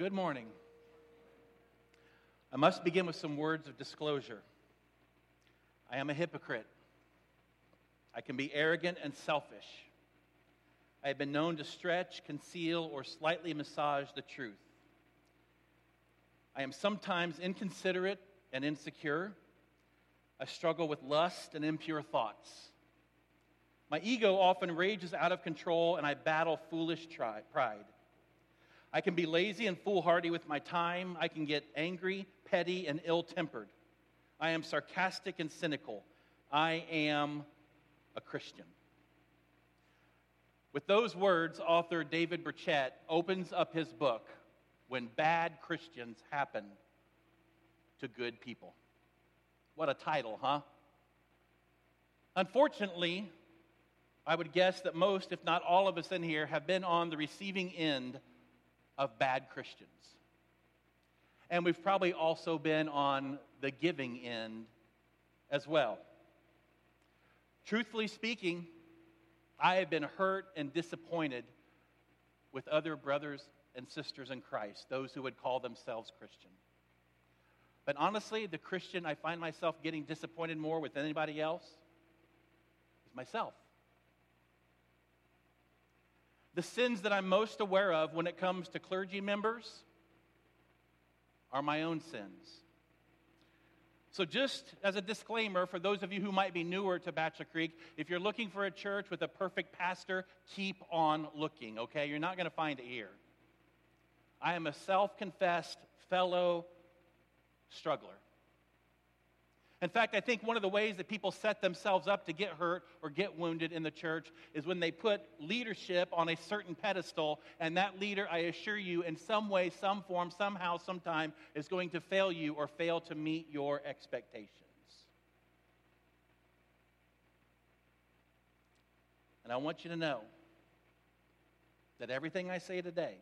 good morning. I must begin with some words of disclosure. I am a hypocrite. I can be arrogant and selfish. I have been known to stretch, conceal, or slightly massage the truth. I am sometimes inconsiderate and insecure. I struggle with lust and impure thoughts. My ego often rages out of control, and I battle foolish pride. I can be lazy and foolhardy with my time. I can get angry, petty, and ill tempered. I am sarcastic and cynical. I am a Christian. With those words, author David Burchett opens up his book, When Bad Christians Happen to Good People. What a title, huh? Unfortunately, I would guess that most, if not all of us in here, have been on the receiving end of bad Christians. And we've probably also been on the giving end as well. Truthfully speaking, I have been hurt and disappointed with other brothers and sisters in Christ, those who would call themselves Christian. But honestly, the Christian I find myself getting disappointed more with anybody else is myself. The sins that I'm most aware of when it comes to clergy members are my own sins. So, just as a disclaimer for those of you who might be newer to Bachelor Creek, if you're looking for a church with a perfect pastor, keep on looking, okay? You're not going to find it here. I am a self confessed fellow struggler. In fact, I think one of the ways that people set themselves up to get hurt or get wounded in the church is when they put leadership on a certain pedestal, and that leader, I assure you, in some way, some form, somehow, sometime, is going to fail you or fail to meet your expectations. And I want you to know that everything I say today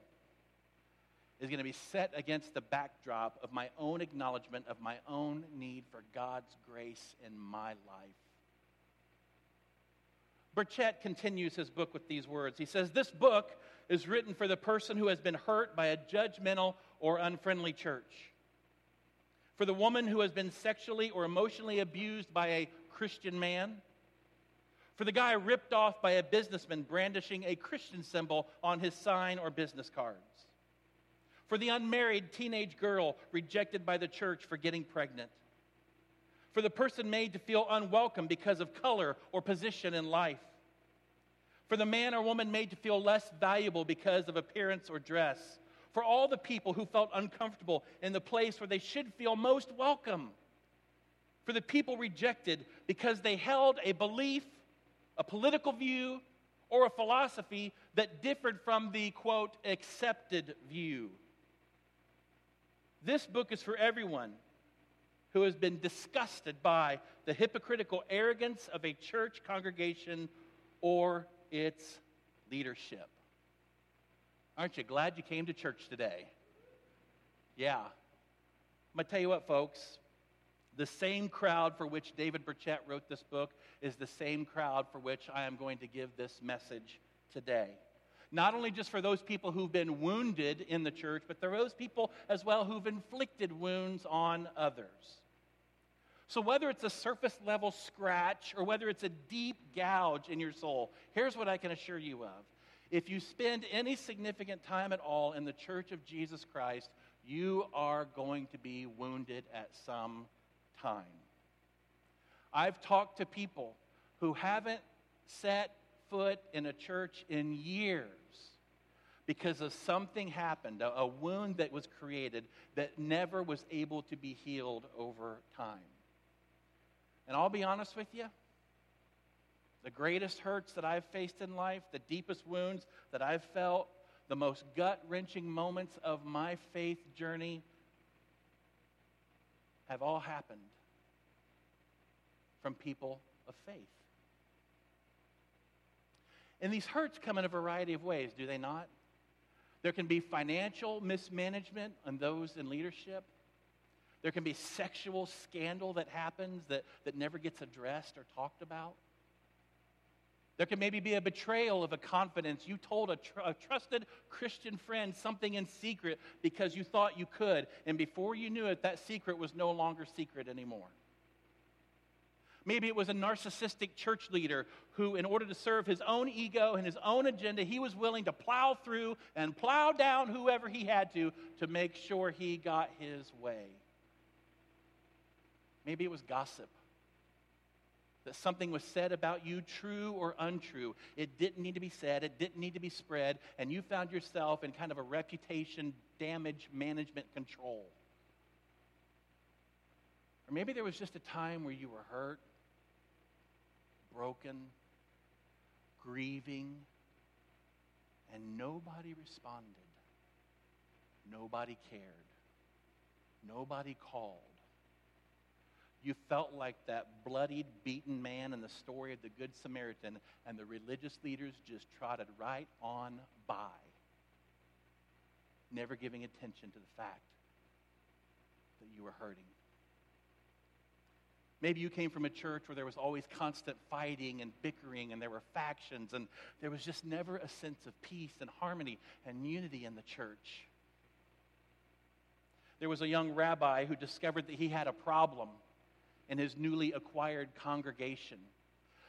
is going to be set against the backdrop of my own acknowledgement of my own need for God's grace in my life. Burchett continues his book with these words. He says, This book is written for the person who has been hurt by a judgmental or unfriendly church, for the woman who has been sexually or emotionally abused by a Christian man, for the guy ripped off by a businessman brandishing a Christian symbol on his sign or business cards for the unmarried teenage girl rejected by the church for getting pregnant, for the person made to feel unwelcome because of color or position in life, for the man or woman made to feel less valuable because of appearance or dress, for all the people who felt uncomfortable in the place where they should feel most welcome, for the people rejected because they held a belief, a political view, or a philosophy that differed from the quote accepted view. This book is for everyone who has been disgusted by the hypocritical arrogance of a church congregation or its leadership. Aren't you glad you came to church today? Yeah. I'm going to tell you what, folks. The same crowd for which David Burchett wrote this book is the same crowd for which I am going to give this message today not only just for those people who've been wounded in the church, but for those people as well who've inflicted wounds on others. So, whether it's a surface level scratch or whether it's a deep gouge in your soul, here's what I can assure you of. If you spend any significant time at all in the church of Jesus Christ, you are going to be wounded at some time. I've talked to people who haven't set foot in a church in years because of something happened, a, a wound that was created that never was able to be healed over time. And I'll be honest with you, the greatest hurts that I've faced in life, the deepest wounds that I've felt, the most gut wrenching moments of my faith journey have all happened from people of faith. And these hurts come in a variety of ways, do they not? There can be financial mismanagement on those in leadership. There can be sexual scandal that happens that, that never gets addressed or talked about. There can maybe be a betrayal of a confidence. You told a, tr- a, trusted Christian friend something in secret because you thought you could, and before you knew it, that secret was no longer secret anymore. Maybe it was a narcissistic church leader who, in order to serve his own ego and his own agenda, he was willing to plow through and plow down whoever he had to to make sure he got his way. Maybe it was gossip that something was said about you, true or untrue. It didn't need to be said, it didn't need to be spread, and you found yourself in kind of a reputation damage management control. Or maybe there was just a time where you were hurt, broken, grieving, and nobody responded. Nobody cared. Nobody called you felt like that bloodied, beaten man in the story of the Good Samaritan, and the religious leaders just trotted right on by, never giving attention to the fact that you were hurting. Maybe you came from a church where there was always constant fighting and bickering, and there were factions, and there was just never a sense of peace and harmony and unity in the church. There was a young rabbi who discovered that he had a problem in his newly acquired congregation.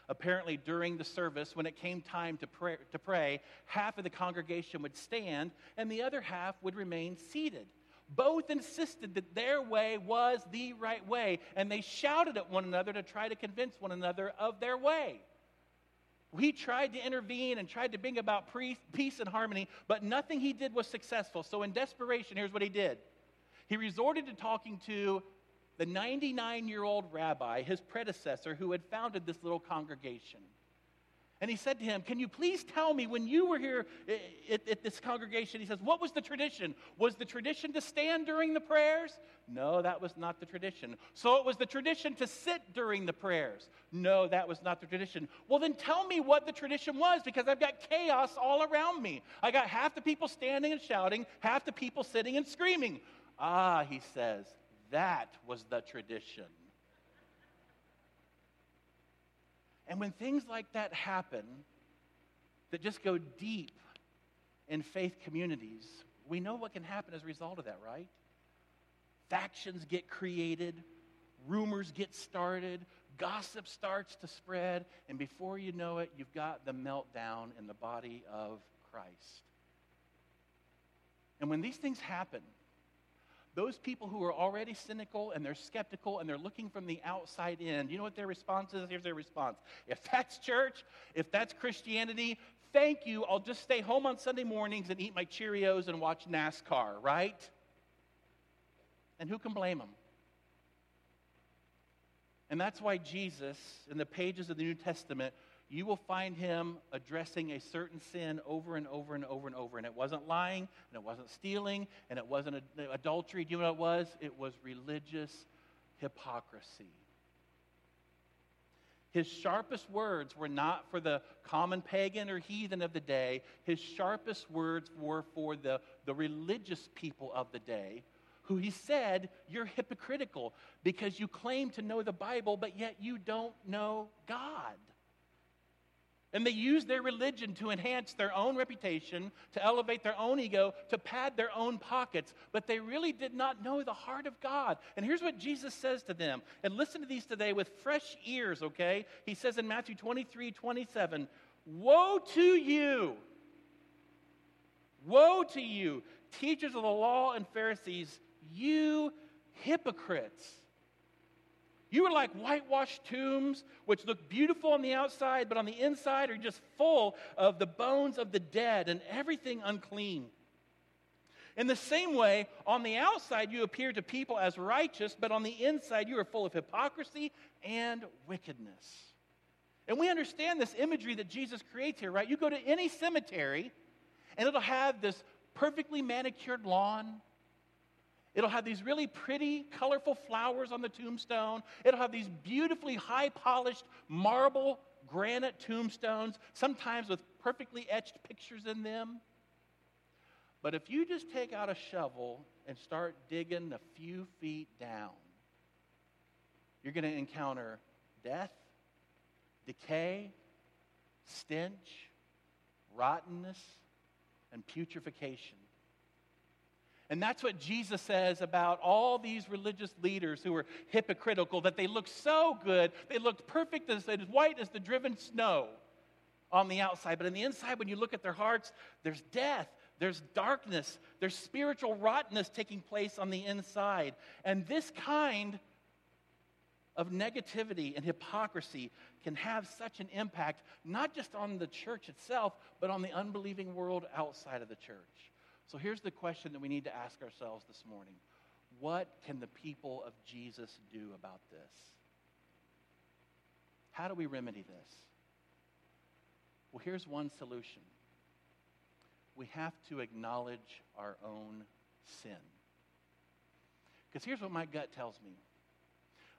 Apparently, during the service, when it came time to pray, to pray, half of the congregation would stand and the other half would remain seated. Both insisted that their way was the right way, and they shouted at one another to try to convince one another of their way. He tried to intervene and tried to bring about peace and harmony, but nothing he did was successful. So, in desperation, here's what he did he resorted to talking to the 99 year old rabbi, his predecessor, who had founded this little congregation. And he said to him, Can you please tell me when you were here at, at, this congregation? He says, What was the tradition? Was the tradition to stand during the prayers? No, that was not the tradition. So it was the tradition to sit during the prayers? No, that was not the tradition. Well, then tell me what the tradition was because I've got chaos all around me. I got half the people standing and shouting, half the people sitting and screaming. Ah, he says, that was the tradition. And when things like that happen, that just go deep in faith communities, we know what can happen as a result of that, right? Factions get created, rumors get started, gossip starts to spread, and before you know it, you've got the meltdown in the body of Christ. And when these things happen, those people who are already cynical and they're skeptical and they're looking from the outside in, you know what their response is? Here's their response. If that's church, if that's Christianity, thank you. I'll just stay home on Sunday mornings and eat my Cheerios and watch NASCAR, right? And who can blame them? And that's why Jesus, in the pages of the New Testament, you will find him addressing a certain sin over and over and over and over. And it wasn't lying, and it wasn't stealing, and it wasn't adultery. Do you know what it was? It was religious hypocrisy. His sharpest words were not for the common pagan or heathen of the day. His sharpest words were for the, the religious people of the day, who he said, You're hypocritical because you claim to know the Bible, but yet you don't know God. And they use their religion to enhance their own reputation, to elevate their own ego, to pad their own pockets. But they really did not know the heart of God. And here's what Jesus says to them. And listen to these today with fresh ears, okay? He says in Matthew 23 27, Woe to you! Woe to you, teachers of the law and Pharisees, you hypocrites! You are like whitewashed tombs, which look beautiful on the outside, but on the inside are just full of the bones of the dead and everything unclean. In the same way, on the outside you appear to people as righteous, but on the inside you are full of hypocrisy and wickedness. And we understand this imagery that Jesus creates here, right? You go to any cemetery, and it'll have this perfectly manicured lawn It'll have these really pretty, colorful flowers on the tombstone. It'll have these beautifully high polished marble granite tombstones, sometimes with perfectly etched pictures in them. But if you just take out a shovel and start digging a few feet down, you're going to encounter death, decay, stench, rottenness, and putrefaction. And that's what Jesus says about all these religious leaders who are hypocritical, that they look so good, they looked perfect as, as white as the driven snow on the outside. But on the inside, when you look at their hearts, there's death, there's darkness, there's spiritual rottenness taking place on the inside. And this kind of negativity and hypocrisy can have such an impact, not just on the church itself, but on the unbelieving world outside of the church. So here's the question that we need to ask ourselves this morning What can the people of Jesus do about this? How do we remedy this? Well, here's one solution we have to acknowledge our own sin. Because here's what my gut tells me.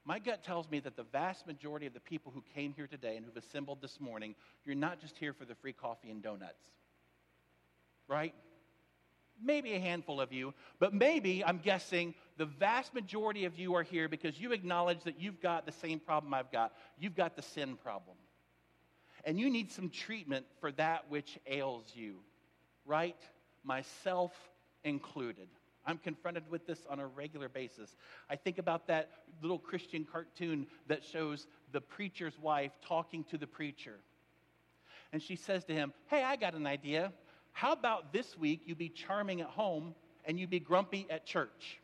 My gut tells me that the vast majority of the people who came here today and who've assembled this morning, you're not just here for the free coffee and donuts. Right? Maybe a handful of you, but maybe, I'm guessing, the vast majority of you are here because you acknowledge that you've got the same problem I've got. You've got the sin problem. And you need some treatment for that which ails you, right? Myself included. I'm confronted with this on a regular basis. I think about that little Christian cartoon that shows the preacher's wife talking to the preacher. And she says to him, Hey, I got an idea. How about this week you be charming at home and you be grumpy at church?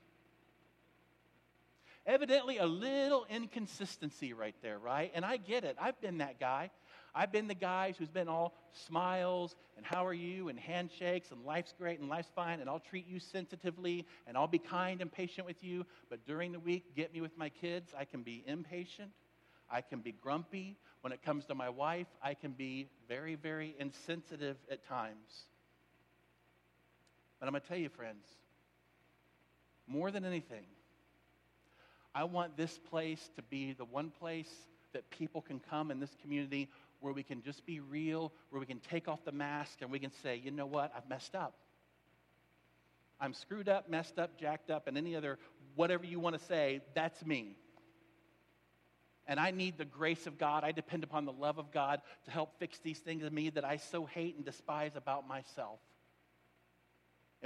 Evidently, a little inconsistency right there, right? And I get it. I've been that guy. I've been the guy who's been all smiles and how are you and handshakes and life's great and life's fine and I'll treat you sensitively and I'll be kind and patient with you. But during the week, get me with my kids, I can be impatient. I can be grumpy. When it comes to my wife, I can be very, very insensitive at times. But I'm going to tell you, friends, more than anything, I want this place to be the one place that people can come in this community where we can just be real, where we can take off the mask and we can say, you know what, I've messed up. I'm screwed up, messed up, jacked up, and any other whatever you want to say, that's me. And I need the grace of God. I depend upon the love of God to help fix these things in me that I so hate and despise about myself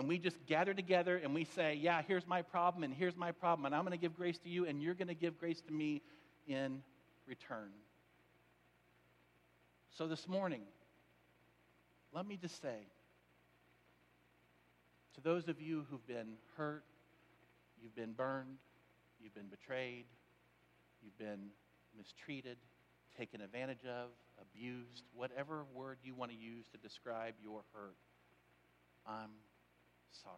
and we just gather together and we say, Yeah, here's my problem, and here's my problem, and I'm going to give grace to you, and you're going to give grace to me in return. So this morning, let me just say to those of you who've been hurt, you've been burned, you've been betrayed, you've been mistreated, taken advantage of, abused, whatever word you want to use to describe your hurt, I'm sorry.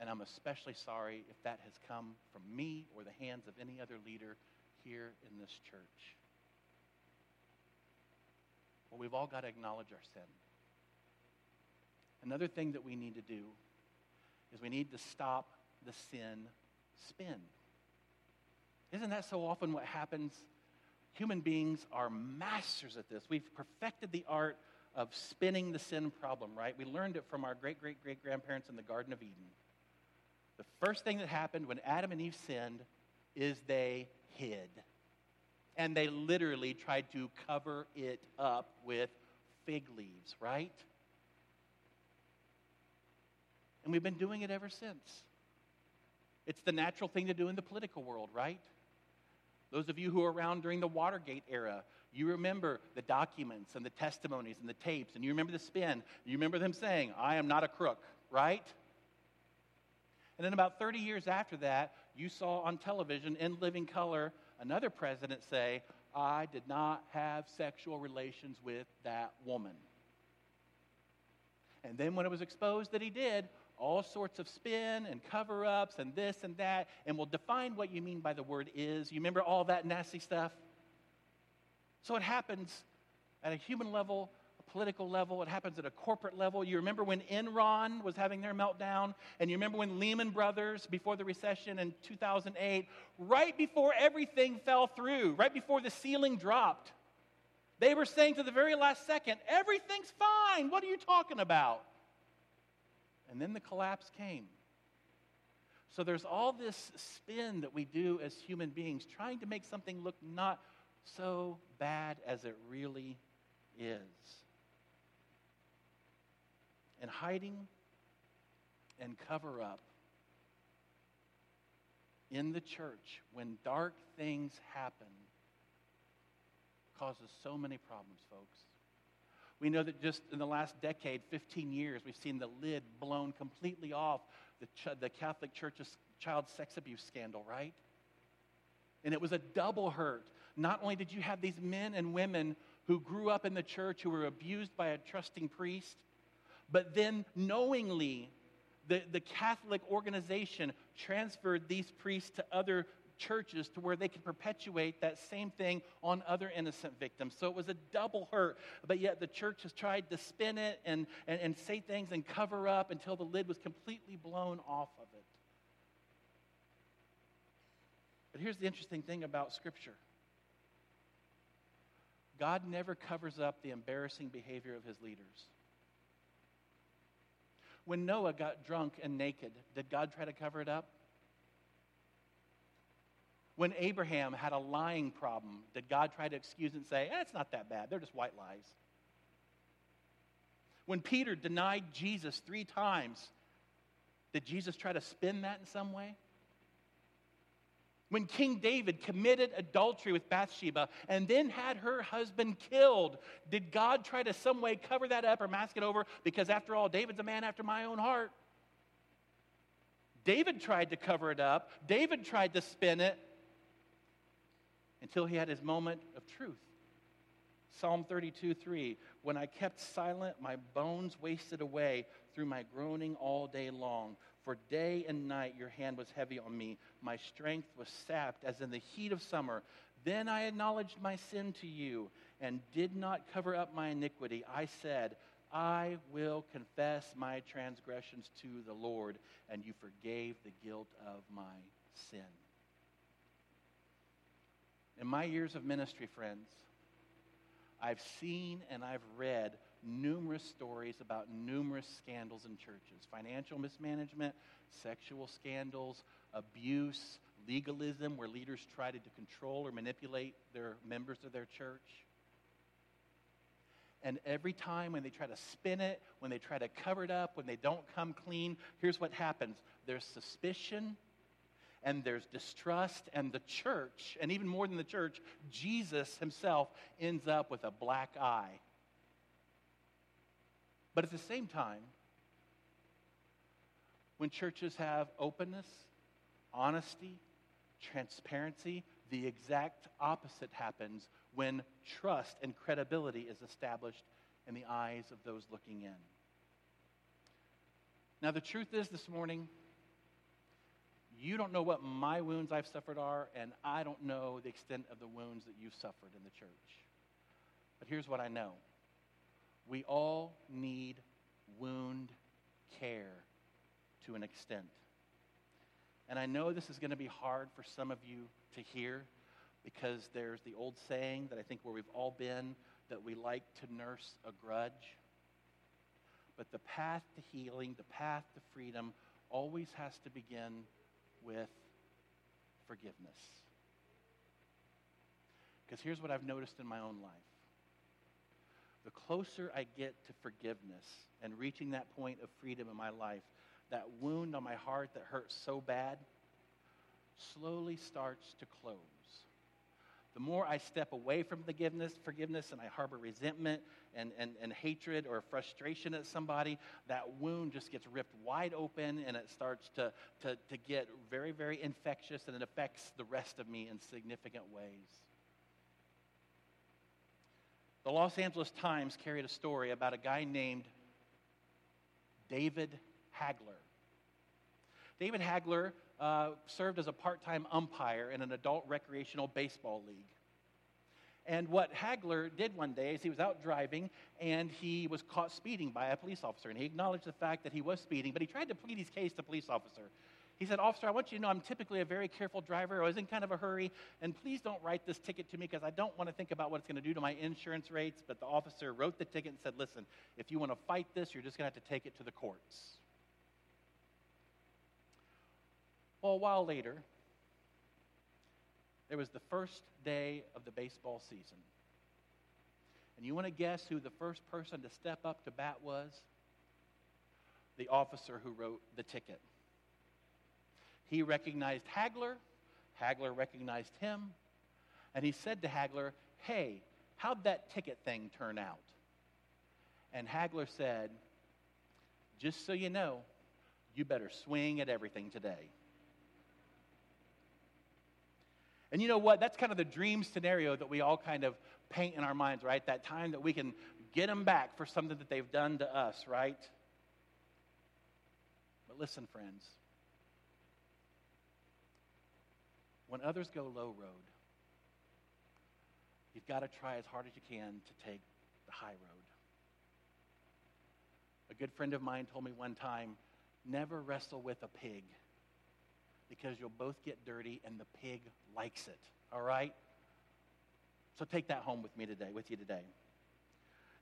And I'm especially sorry if that has come from me or the hands of any other leader here in this church. Well, we've all got to acknowledge our sin. Another thing that we need to do is we need to stop the sin spin. Isn't that so often what happens? Human beings are masters at this. We've perfected the art of spinning the sin problem, right? We learned it from our great great great grandparents in the Garden of Eden. The first thing that happened when Adam and Eve sinned is they hid. And they literally tried to cover it up with fig leaves, right? And we've been doing it ever since. It's the natural thing to do in the political world, right? Those of you who were around during the Watergate era, you remember the documents and the testimonies and the tapes, and you remember the spin. You remember them saying, I am not a crook, right? And then about 30 years after that, you saw on television in living color another president say, I did not have sexual relations with that woman. And then when it was exposed that he did, all sorts of spin and cover ups and this and that, and we'll define what you mean by the word is. You remember all that nasty stuff? So it happens at a human level, a political level, it happens at a corporate level. You remember when Enron was having their meltdown, and you remember when Lehman Brothers, before the recession in 2008, right before everything fell through, right before the ceiling dropped, they were saying to the very last second, Everything's fine. What are you talking about? And then the collapse came. So there's all this spin that we do as human beings, trying to make something look not so bad as it really is. And hiding and cover up in the church when dark things happen causes so many problems, folks. We know that just in the last decade, 15 years, we've seen the lid blown completely off the, ch- the Catholic Church's child sex abuse scandal, right? And it was a double hurt. Not only did you have these men and women who grew up in the church who were abused by a trusting priest, but then knowingly the, the Catholic organization transferred these priests to other churches to where they could perpetuate that same thing on other innocent victims. So it was a double hurt, but yet the church has tried to spin it and, and, and say things and cover up until the lid was completely blown off of it. But here's the interesting thing about Scripture God never covers up the embarrassing behavior of his leaders. When Noah got drunk and naked, did God try to cover it up? When Abraham had a lying problem, did God try to excuse and say, eh, it's not that bad, they're just white lies? When Peter denied Jesus three times, did Jesus try to spin that in some way? When King David committed adultery with Bathsheba and then had her husband killed, did God try to some way cover that up or mask it over? Because after all, David's a man after my own heart. David tried to cover it up, David tried to spin it until he had his moment of truth. Psalm 32 3 When I kept silent, my bones wasted away through my groaning all day long. For day and night your hand was heavy on me. My strength was sapped as in the heat of summer. Then I acknowledged my sin to you and did not cover up my iniquity. I said, I will confess my transgressions to the Lord, and you forgave the guilt of my sin. In my years of ministry, friends, I've seen and I've read numerous stories about numerous scandals in churches. Financial mismanagement, sexual scandals, abuse, legalism, where leaders try to control or manipulate their members of their church. And every time when they try to spin it, when they try to cover it up, when they don't come clean, here's what happens. There's suspicion and there's distrust, and the church, and even more than the church, Jesus himself ends up with a black eye but at the same time, when churches have openness, honesty, transparency, the exact opposite happens when trust and credibility is established in the eyes of those looking in. Now, the truth is this morning, you don't know what my wounds I've suffered are, and I don't know the extent of the wounds that you've suffered in the church. But here's what I know we all need wound care to an extent. And I know this is going to be hard for some of you to hear because there's the old saying that I think where we've all been that we like to nurse a grudge. But the path to healing, the path to freedom, always has to begin with forgiveness. Because here's what I've noticed in my own life the closer I get to forgiveness and reaching that point of freedom in my life, that wound on my heart that hurts so bad slowly starts to close. The more I step away from forgiveness, forgiveness and I harbor resentment and, and, and hatred or frustration at somebody, that wound just gets ripped wide open and it starts to, to, to get very, very infectious and it affects the rest of me in significant ways. The Los Angeles Times carried a story about a guy named David Hagler. David Hagler uh, served as a part time umpire in an adult recreational baseball league. And what Hagler did one day is he was out driving and he was caught speeding by a police officer. And he acknowledged the fact that he was speeding, but he tried to plead his case to the police officer. He said, Officer, I want you to know I'm typically a very careful driver. I was in kind of a hurry, and please don't write this ticket to me because I don't want to think about what it's going to do to my insurance rates. But the officer wrote the ticket and said, Listen, if you want to fight this, you're just going to have to take it to the courts. Well, a while later, There was the first day of the baseball season. And you want to guess who the first person to step up to bat was? The officer who wrote the ticket. He recognized Hagler. Hagler recognized him. And he said to Hagler, Hey, how'd that ticket thing turn out? And Hagler said, Just so you know, you better swing at everything today. And you know what? That's kind of the dream scenario that we all kind of paint in our minds, right? That time that we can get them back for something that they've done to us, right? But listen, friends. When others go low road, you've got to try as hard as you can to take the high road. A good friend of mine told me one time never wrestle with a pig because you'll both get dirty and the pig likes it. All right? So take that home with me today, with you today.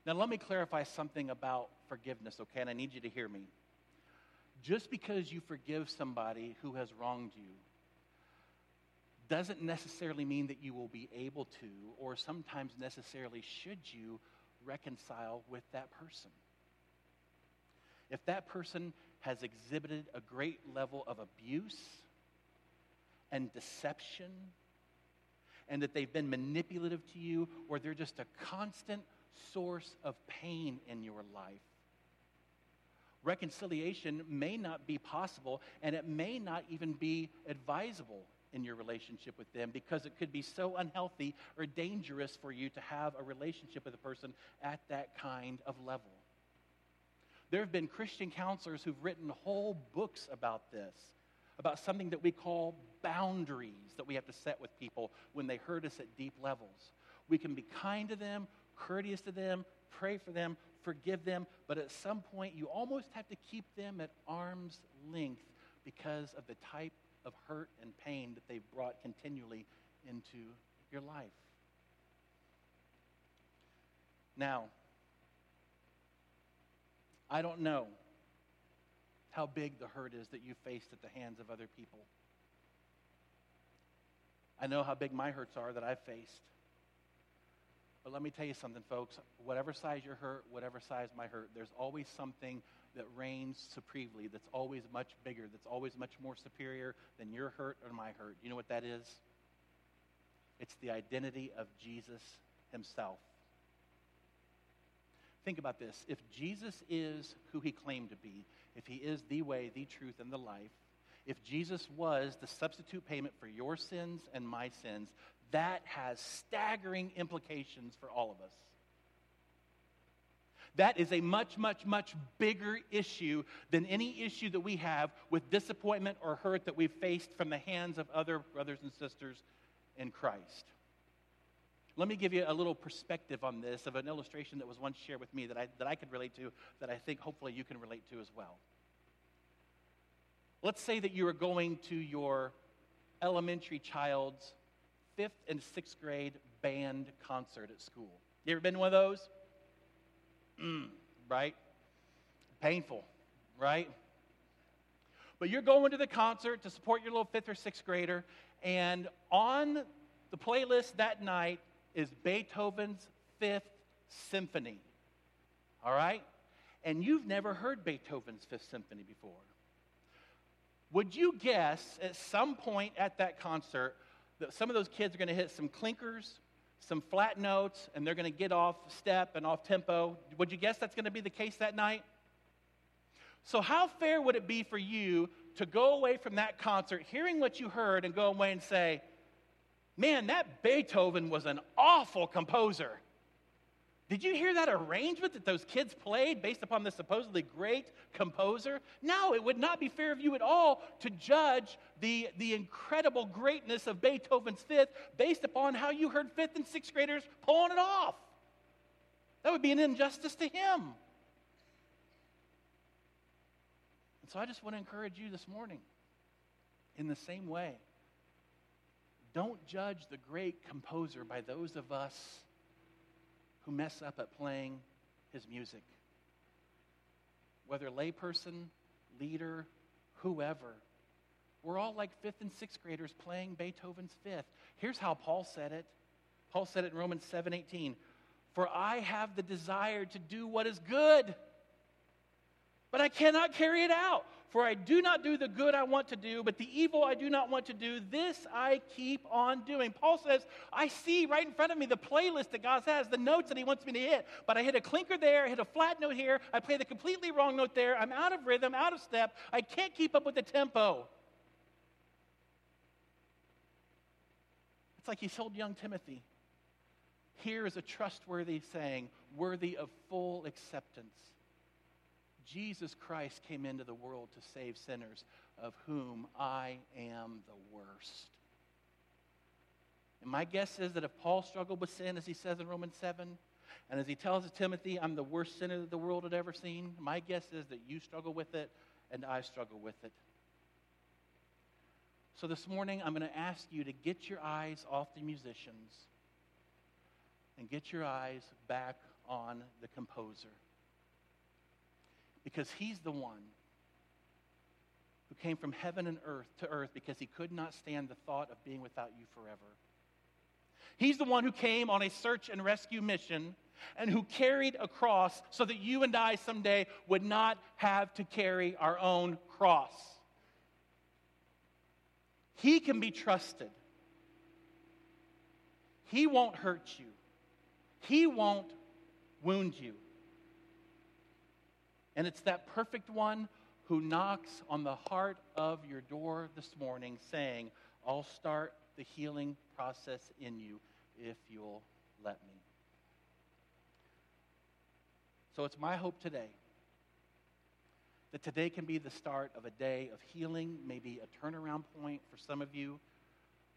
Now let me clarify something about forgiveness, okay? And I need you to hear me. Just because you forgive somebody who has wronged you doesn't necessarily mean that you will be able to, or sometimes necessarily should you, reconcile with that person. If that person has exhibited a great level of abuse and deception, and that they've been manipulative to you, or they're just a constant source of pain in your life, reconciliation may not be possible, and it may not even be advisable in your relationship with them because it could be so unhealthy or dangerous for you to have a relationship with a person at that kind of level. There have been Christian counselors who've written whole books about this, about something that we call boundaries that we have to set with people when they hurt us at deep levels. We can be kind to them, courteous to them, pray for them, forgive them, but at some point you almost have to keep them at arm's length because of the type of hurt and pain that they've brought continually into your life. Now, I don't know how big the hurt is that you faced at the hands of other people. I know how big my hurts are that I've faced. But let me tell you something, folks. Whatever size your hurt, whatever size my hurt, there's always something that reigns supremely, that's always much bigger, that's always much more superior than your hurt or my hurt. You know what that is? It's the identity of Jesus himself. Think about this. If Jesus is who he claimed to be, if he is the way, the truth, and the life, if Jesus was the substitute payment for your sins and my sins, that has staggering implications for all of us. That is a much, much, much bigger issue than any issue that we have with disappointment or hurt that we've faced from the hands of other brothers and sisters in Christ. Let me give you a little perspective on this of an illustration that was once shared with me that I, that I could relate to, that I think hopefully you can relate to as well. Let's say that you are going to your elementary child's fifth and sixth grade band concert at school. You ever been to one of those? Mm, right? Painful, right? But you're going to the concert to support your little fifth or sixth grader, and on the playlist that night is Beethoven's Fifth Symphony. All right? And you've never heard Beethoven's Fifth Symphony before. Would you guess at some point at that concert that some of those kids are going to hit some clinkers, some flat notes, and they're going to get off step and off tempo? Would you guess that's going to be the case that night? So, how fair would it be for you to go away from that concert, hearing what you heard, and go away and say, Man, that Beethoven was an awful composer. Did you hear that arrangement that those kids played based upon the supposedly great composer? No, it would not be fair of you at all to judge the, the incredible greatness of Beethoven's fifth based upon how you heard fifth and sixth graders pulling it off. That would be an injustice to him. And so I just want to encourage you this morning in the same way. Don't judge the great composer by those of us who mess up at playing his music. Whether layperson, leader, whoever, we're all like fifth and sixth graders playing Beethoven's fifth. Here's how Paul said it. Paul said it in Romans 7:18. For I have the desire to do what is good, but I cannot carry it out. For I do not do the good I want to do, but the evil I do not want to do, this I keep on doing. Paul says, I see right in front of me the playlist that God has, the notes that He wants me to hit. But I hit a clinker there, I hit a flat note here, I play the completely wrong note there. I'm out of rhythm, out of step. I can't keep up with the tempo. It's like he told young Timothy. Here is a trustworthy saying, worthy of full acceptance. Jesus Christ came into the world to save sinners, of whom I am the worst. And my guess is that if Paul struggled with sin, as he says in Romans 7, and as he tells Timothy, I'm the worst sinner that the world had ever seen, my guess is that you struggle with it and I struggle with it. So this morning, I'm going to ask you to get your eyes off the musicians and get your eyes back on the composer because he's the one who came from heaven and earth to earth because he could not stand the thought of being without you forever. He's the one who came on a search and rescue mission and who carried a cross so that you and I someday would not have to carry our own cross. He can be trusted. He won't hurt you. He won't wound you. And it's that perfect one who knocks on the heart of your door this morning saying, I'll start the healing process in you if you'll let me. So it's my hope today that today can be the start of a day of healing, maybe a turnaround point for some of you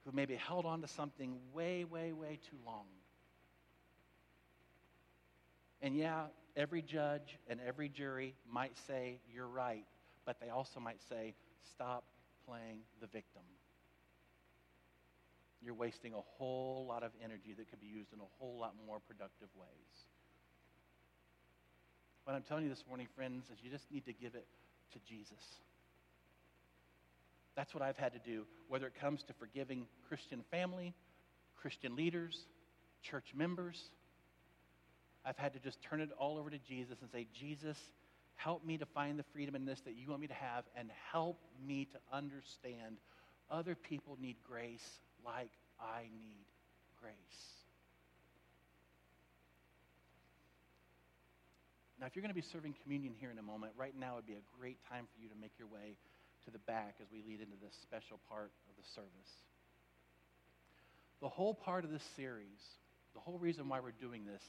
who maybe held on to something way, way, way too long. And yeah, every judge and every jury might say, You're right, but they also might say, Stop playing the victim. You're wasting a whole lot of energy that could be used in a whole lot more productive ways. What I'm telling you this morning, friends, is you just need to give it to Jesus. That's what I've had to do, whether it comes to forgiving Christian family, Christian leaders, church members I've had to just turn it all over to Jesus and say, Jesus, help me to find the freedom in this that you want me to have, and help me to understand other people need grace like I need grace. Now, if you're going to be serving communion here in a moment, right now would be a great time for you to make your way to the back as we lead into this special part of the service. The whole part of this series, the whole reason why we're doing this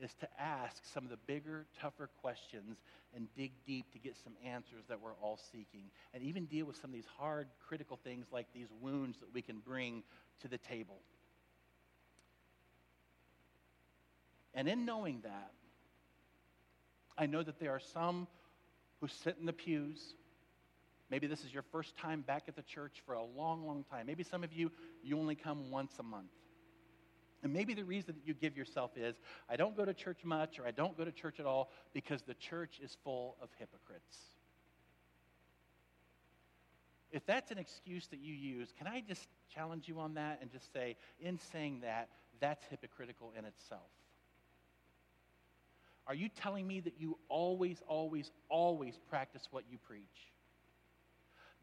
is to ask some of the bigger, tougher questions and dig deep to get some answers that we're all seeking. And even deal with some of these hard, critical things like these wounds that we can bring to the table. And in knowing that, I know that there are some who sit in the pews. Maybe this is your first time back at the church for a long, long time. Maybe some of you, you only come once a month. And maybe the reason that you give yourself is I don't go to church much or I don't go to church at all because the church is full of hypocrites. If that's an excuse that you use, can I just challenge you on that and just say, in saying that, that's hypocritical in itself? Are you telling me that you always, always, always practice what you preach?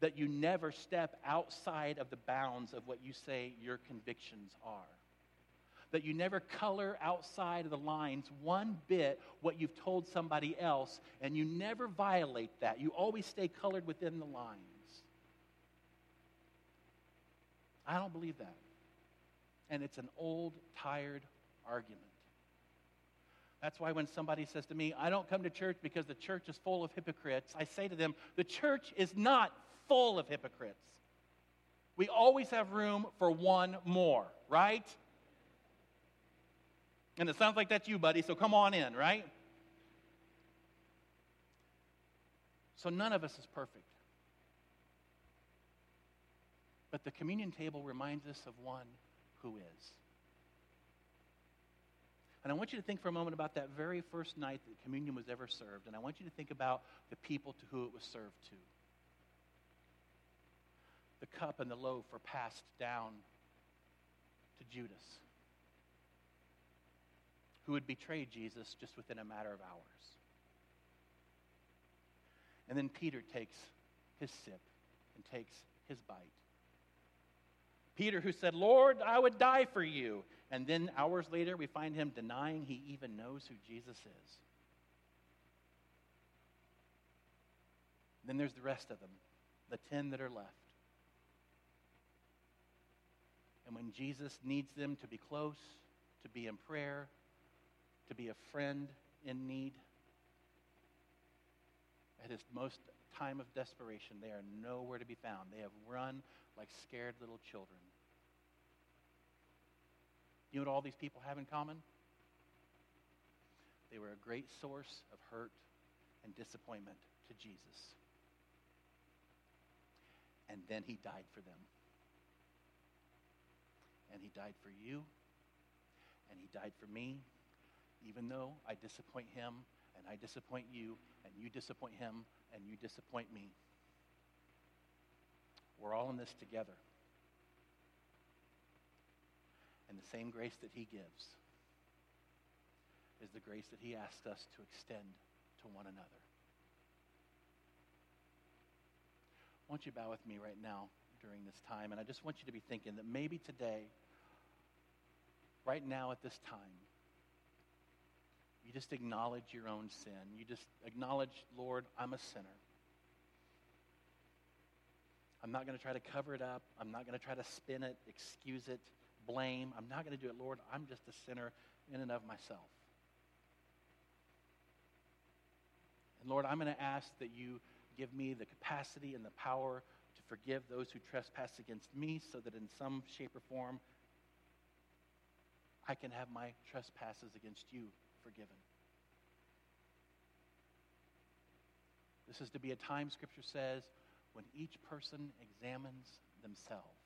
That you never step outside of the bounds of what you say your convictions are? That you never color outside of the lines one bit what you've told somebody else, and you never violate that. You always stay colored within the lines. I don't believe that. And it's an old, tired argument. That's why when somebody says to me, I don't come to church because the church is full of hypocrites, I say to them, the church is not full of hypocrites. We always have room for one more, right? And it sounds like that's you, buddy, so come on in, right? So none of us is perfect. But the communion table reminds us of one who is. And I want you to think for a moment about that very first night that communion was ever served. And I want you to think about the people to who it was served to. the cup and the loaf are passed down to Judas, who would betray Jesus just within a matter of hours. And then Peter takes his sip and takes his bite. Peter, who said, Lord, I would die for you. And then hours later, we find him denying he even knows who Jesus is. Then there's the rest of them, the 10 that are left. And when Jesus needs them to be close, to be in prayer, to be a friend in need, at his most time of desperation, they are nowhere to be found. They have run like scared little children. You know what all these people have in common? They were a great source of hurt and disappointment to Jesus. And then he died for them. And he died for you. And he died for me. Even though I disappoint him and I disappoint you and you disappoint him and you disappoint me. We're all in this together. And the same grace that he gives is the grace that he asks us to extend to one another. I want you bow with me right now during this time, and I just want you to be thinking that maybe today, right now at this time, you just acknowledge your own sin. You just acknowledge, Lord, I'm a sinner. I'm not going to try to cover it up. I'm not going to try to spin it, excuse it, blame. I'm not going to do it, Lord. I'm just a sinner in and of myself. And Lord, I'm going to ask that you give me the capacity and the power to forgive those who trespass against me so that in some shape or form I can have my trespasses against you forgiven. This is to be a time, Scripture says, when each person examines themselves.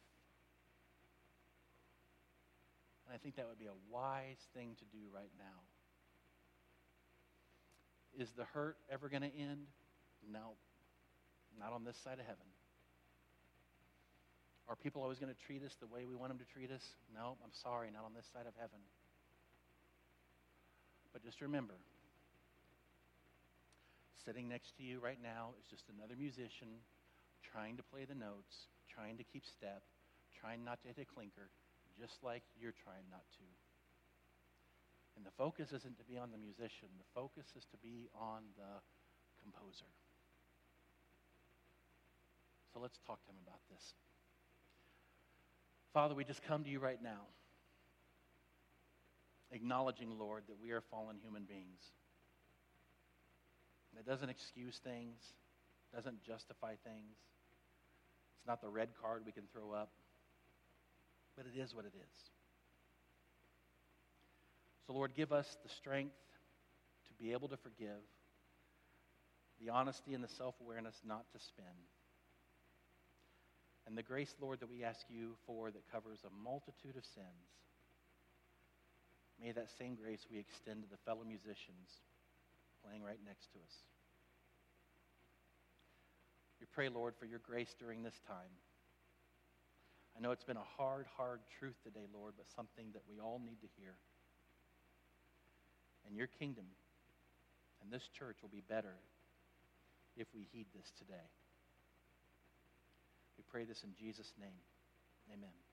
And I think that would be a wise thing to do right now. Is the hurt ever going to end? No, not on this side of heaven. Are people always going to treat us the way we want them to treat us? No, I'm sorry, not on this side of heaven. But just remember, sitting next to you right now is just another musician trying to play the notes, trying to keep step, trying not to hit a clinker, just like you're trying not to. And the focus isn't to be on the musician, the focus is to be on the composer. So let's talk to him about this. Father, we just come to you right now, acknowledging, Lord, that we are fallen human beings. It doesn't excuse things, doesn't justify things. It's not the red card we can throw up, but it is what it is. So, Lord, give us the strength to be able to forgive, the honesty and the self awareness not to spin and the grace, Lord, that we ask you for that covers a multitude of sins. May that same grace we extend to the fellow musicians playing right next to us. We pray, Lord, for your grace during this time. I know it's been a hard, hard truth today, Lord, but something that we all need to hear. And your kingdom and this church will be better if we heed this today. We pray this in Jesus' name. Amen.